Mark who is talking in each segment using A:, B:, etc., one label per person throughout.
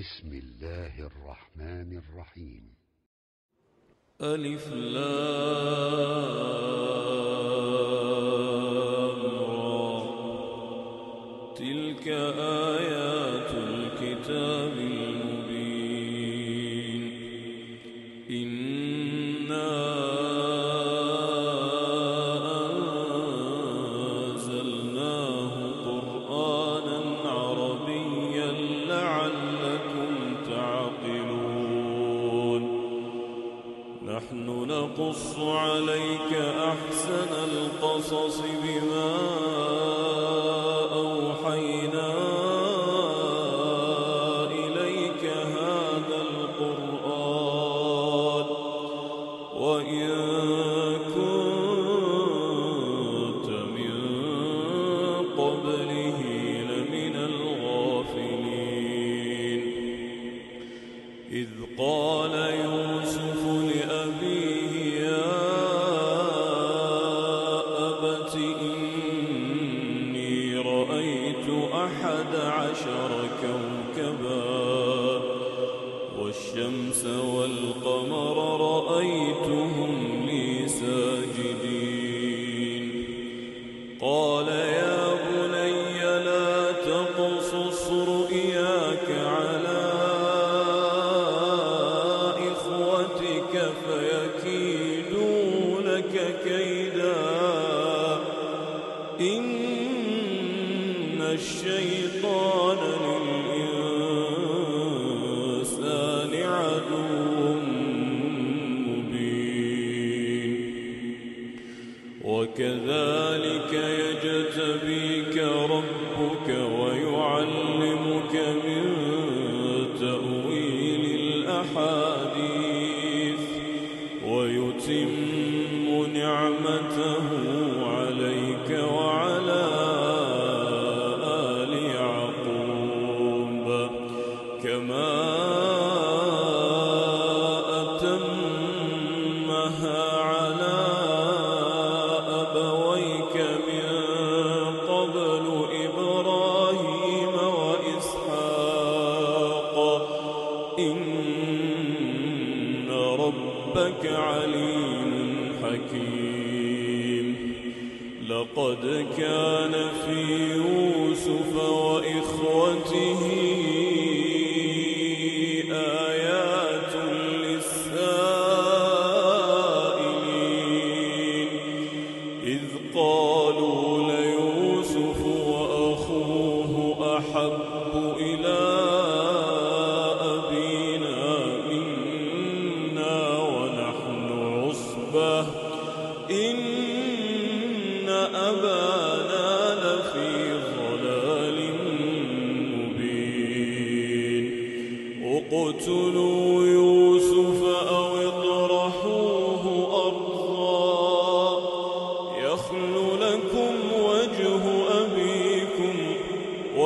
A: بسم الله الرحمن الرحيم.
B: ألف لام را. تلك آه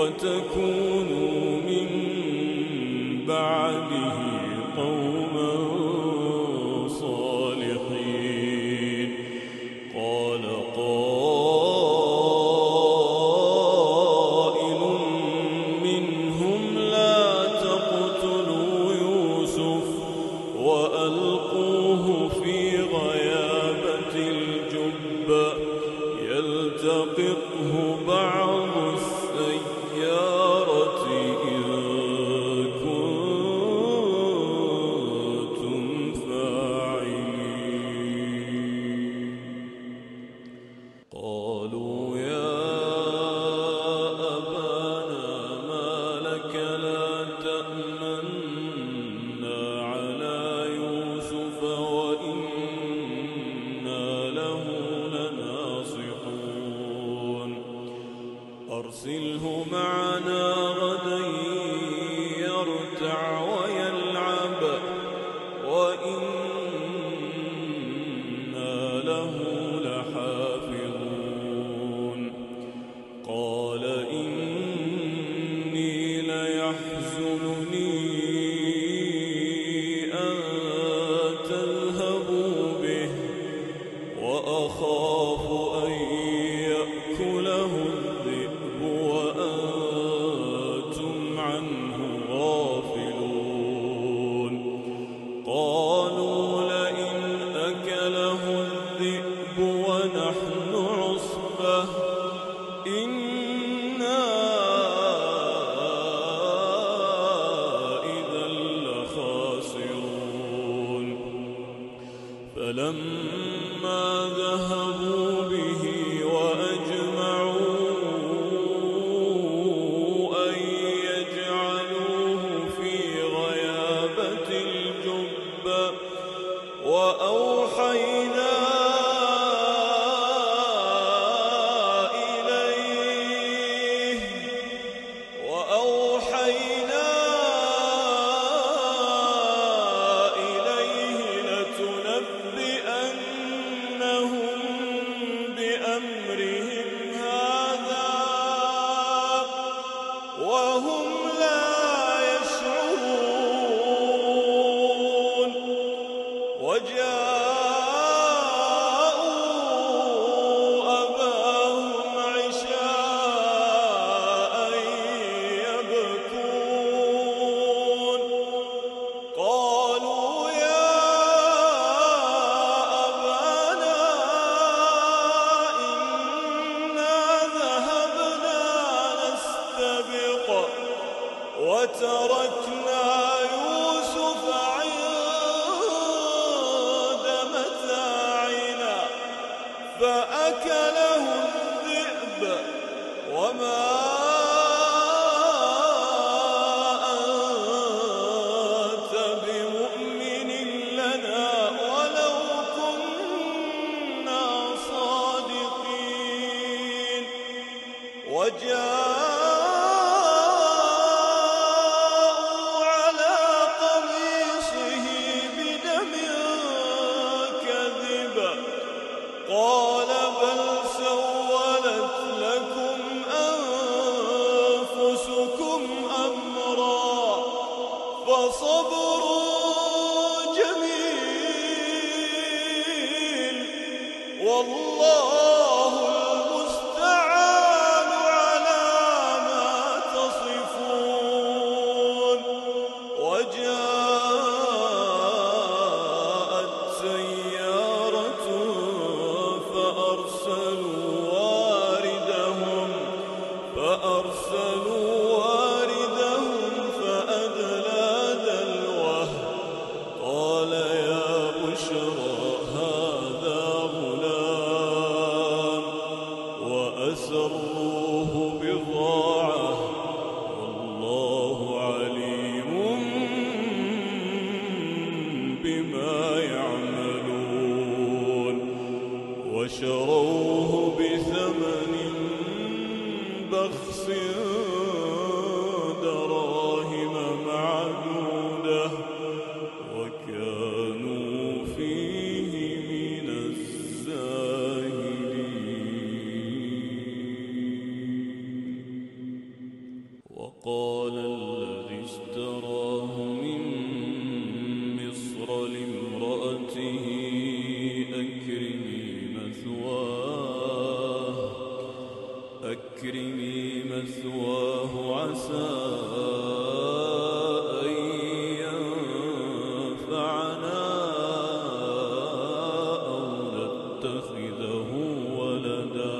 B: وتكونوا من بعده قوما فلما وجاء وأكرمي مثواه عسى أن ينفعنا أو ولدا.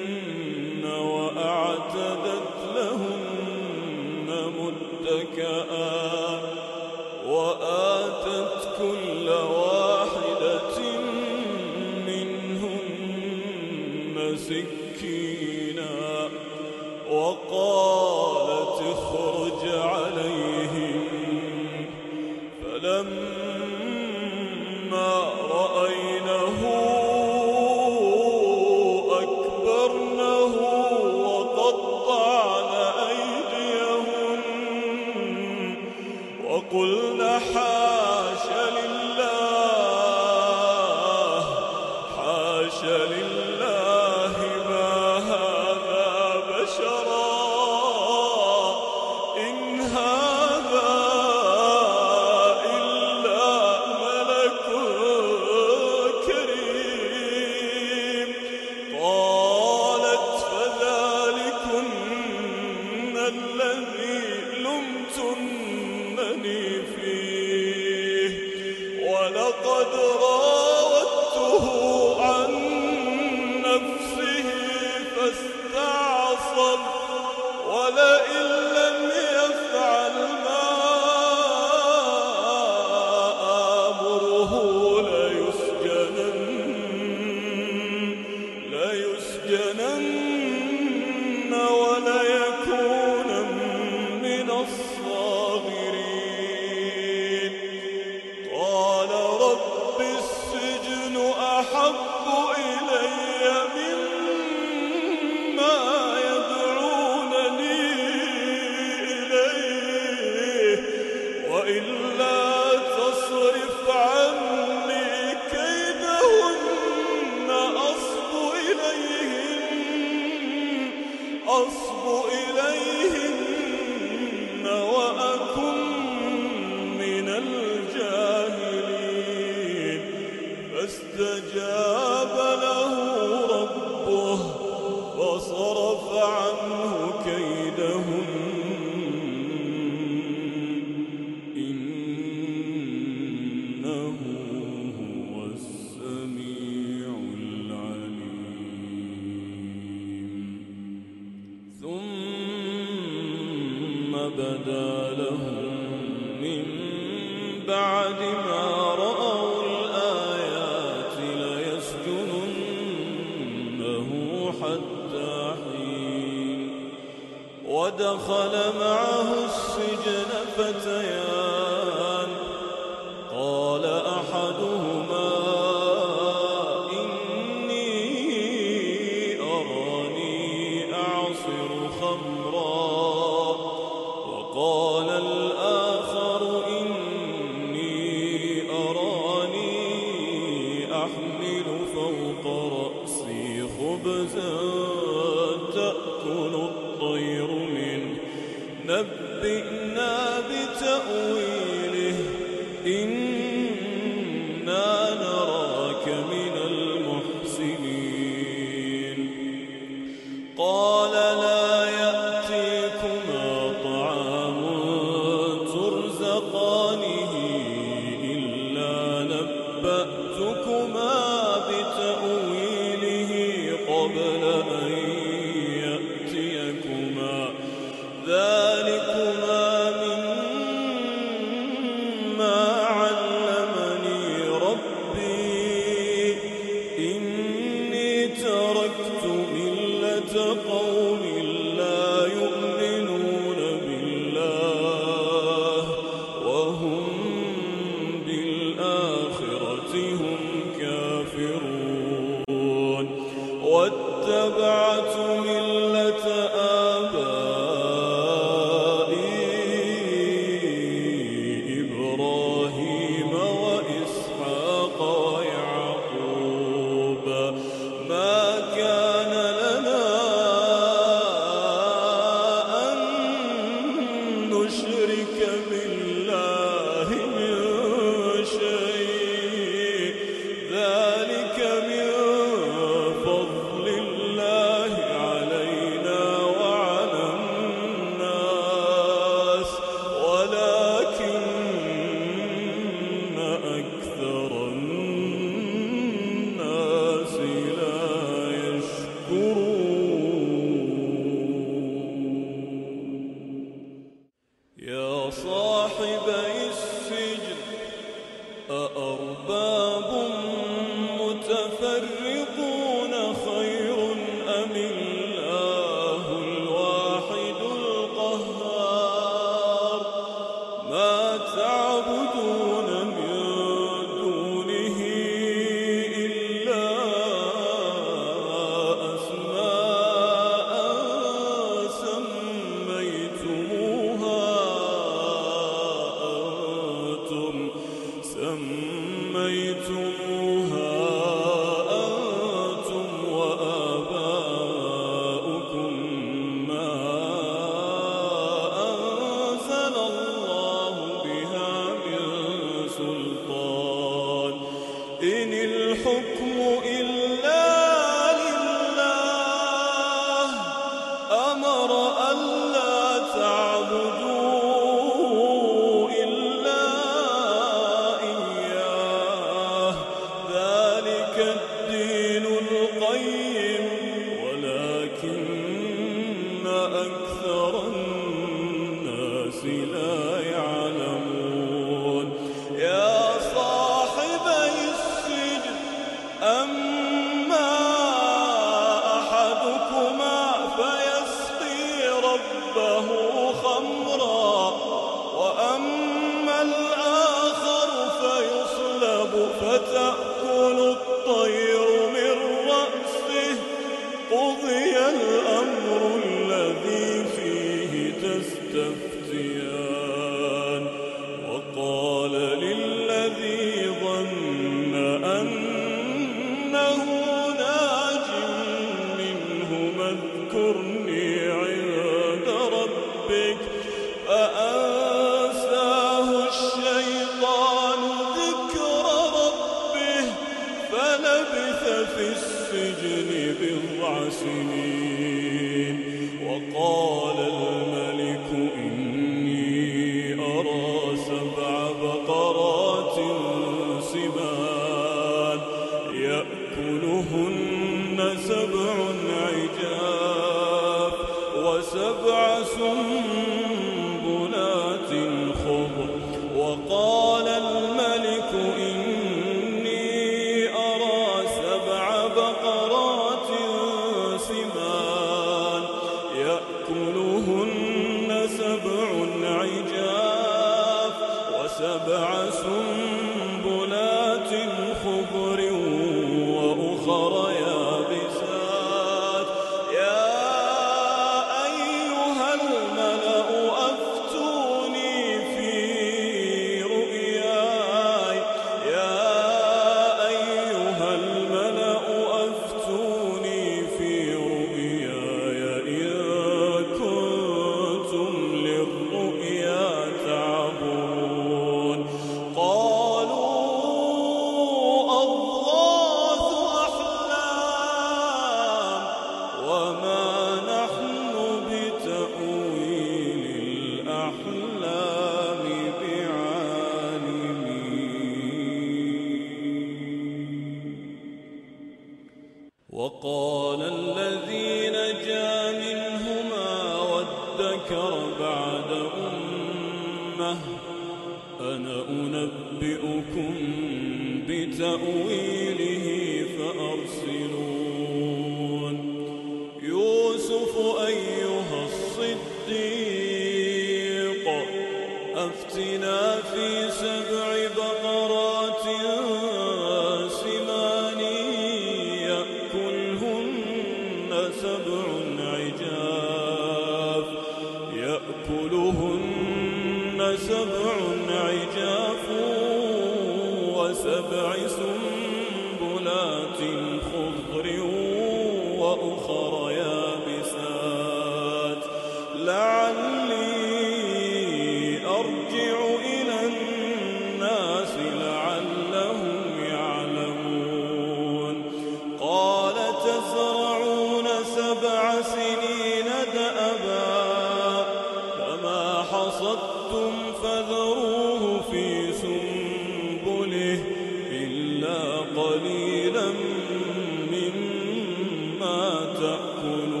B: تأكلون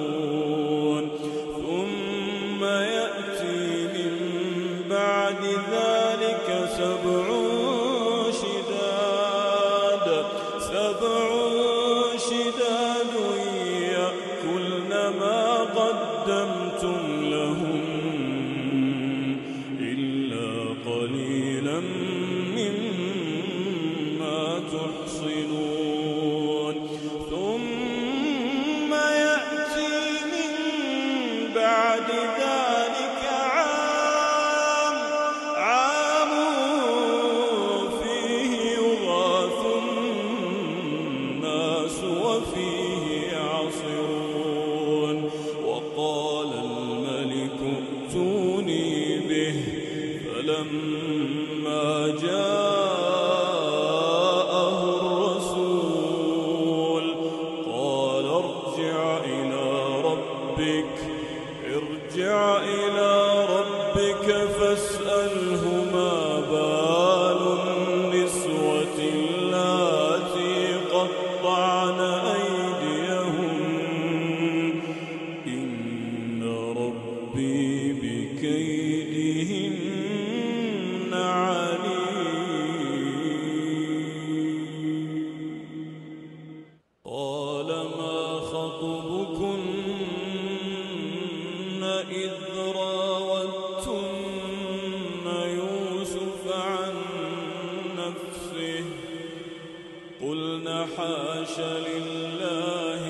B: لله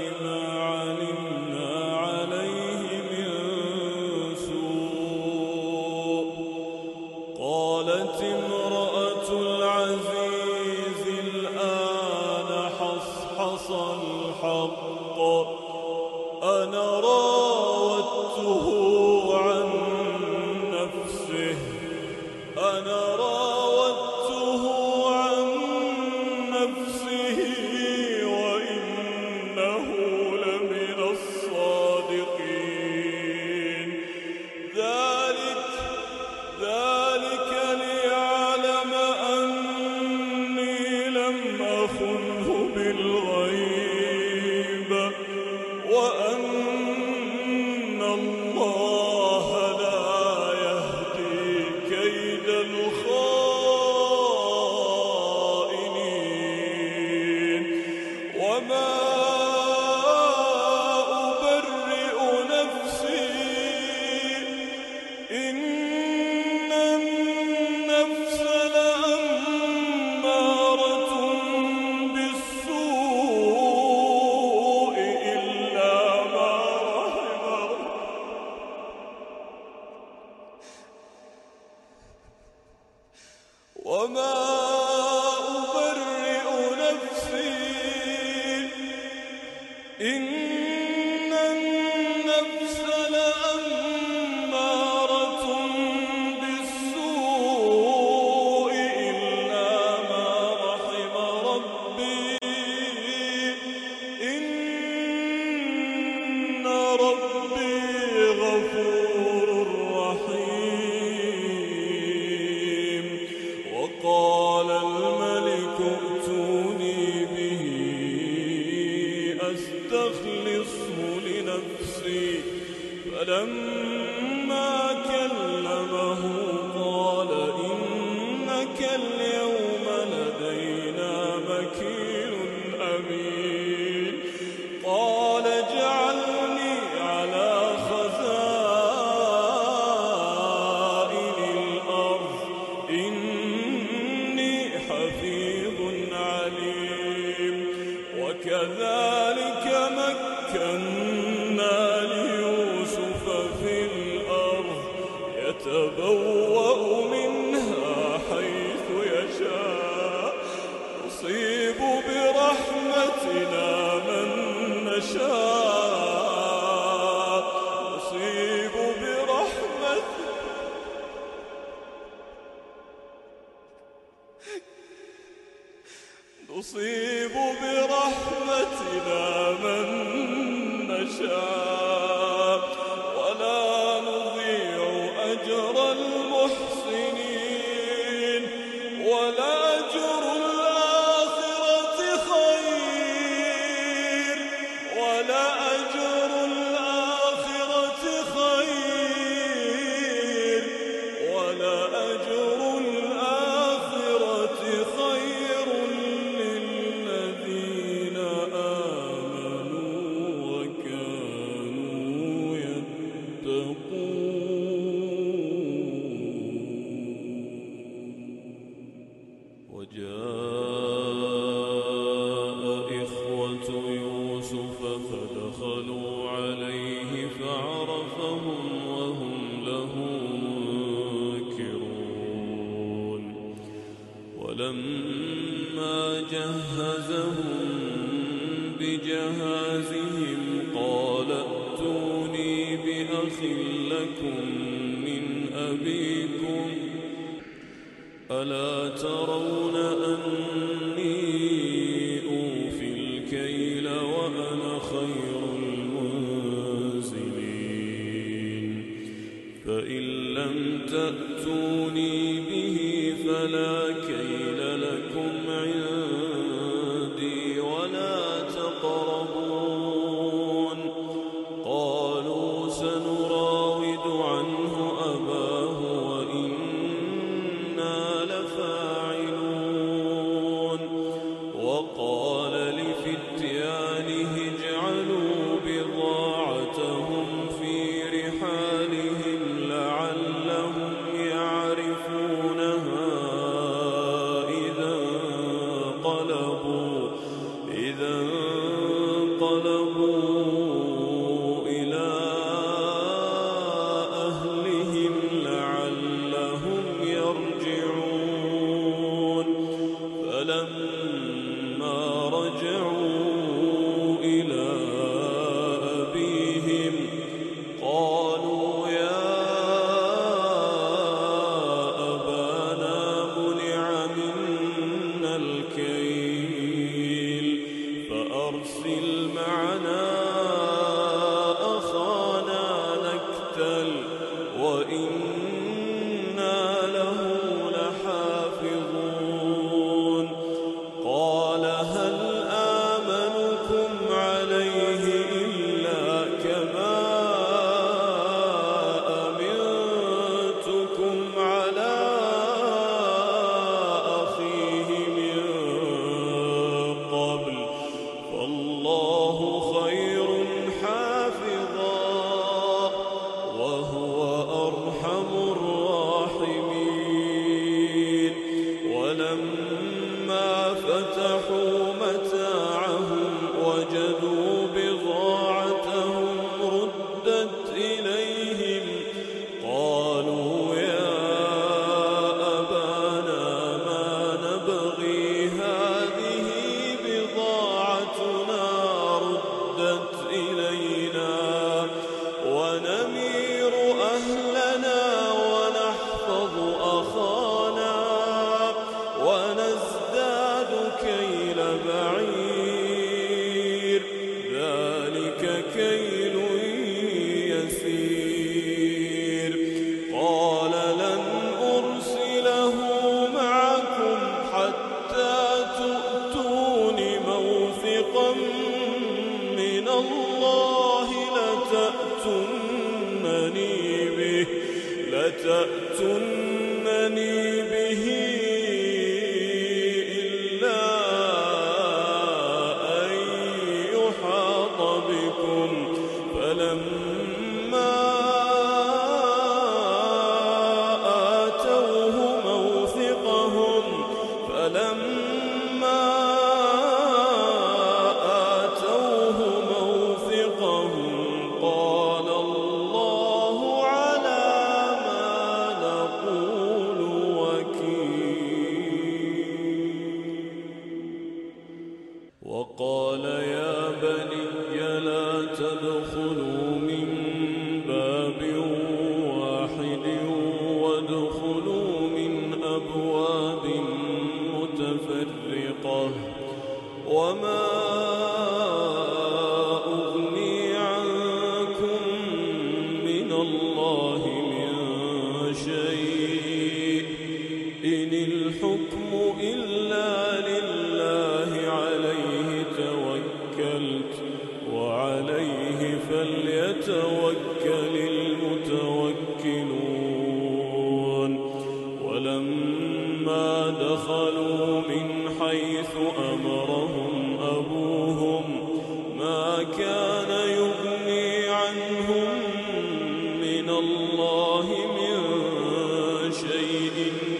B: You.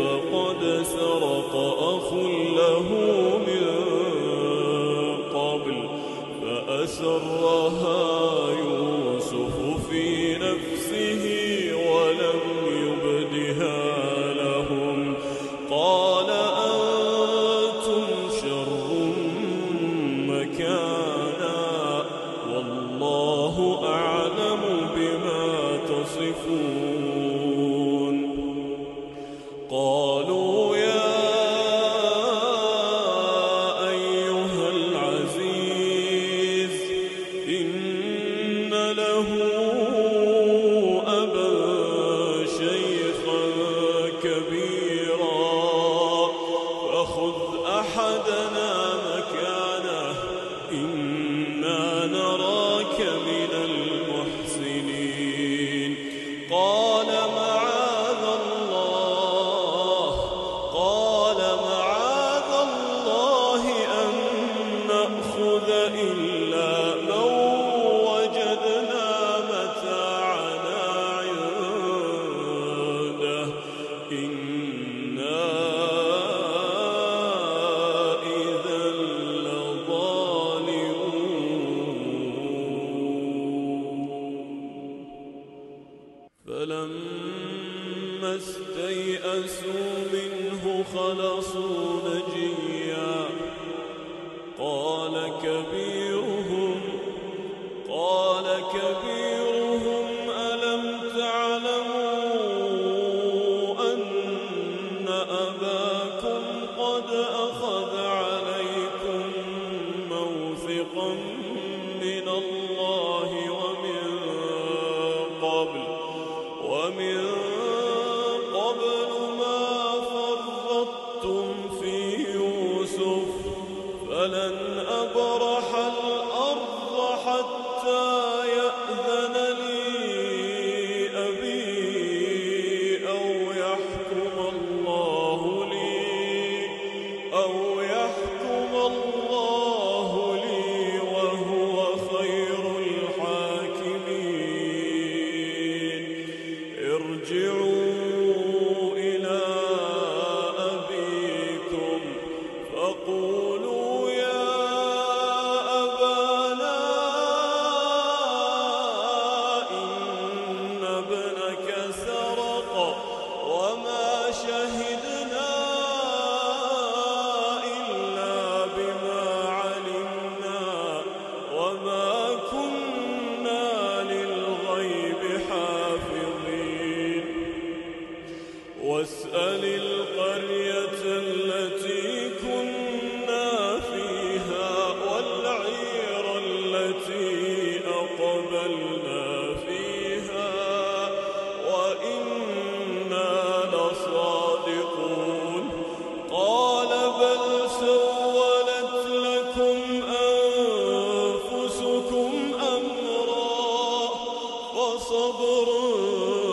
B: قد سرق أخ له من قبل فأسرها فصبر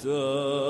B: حتى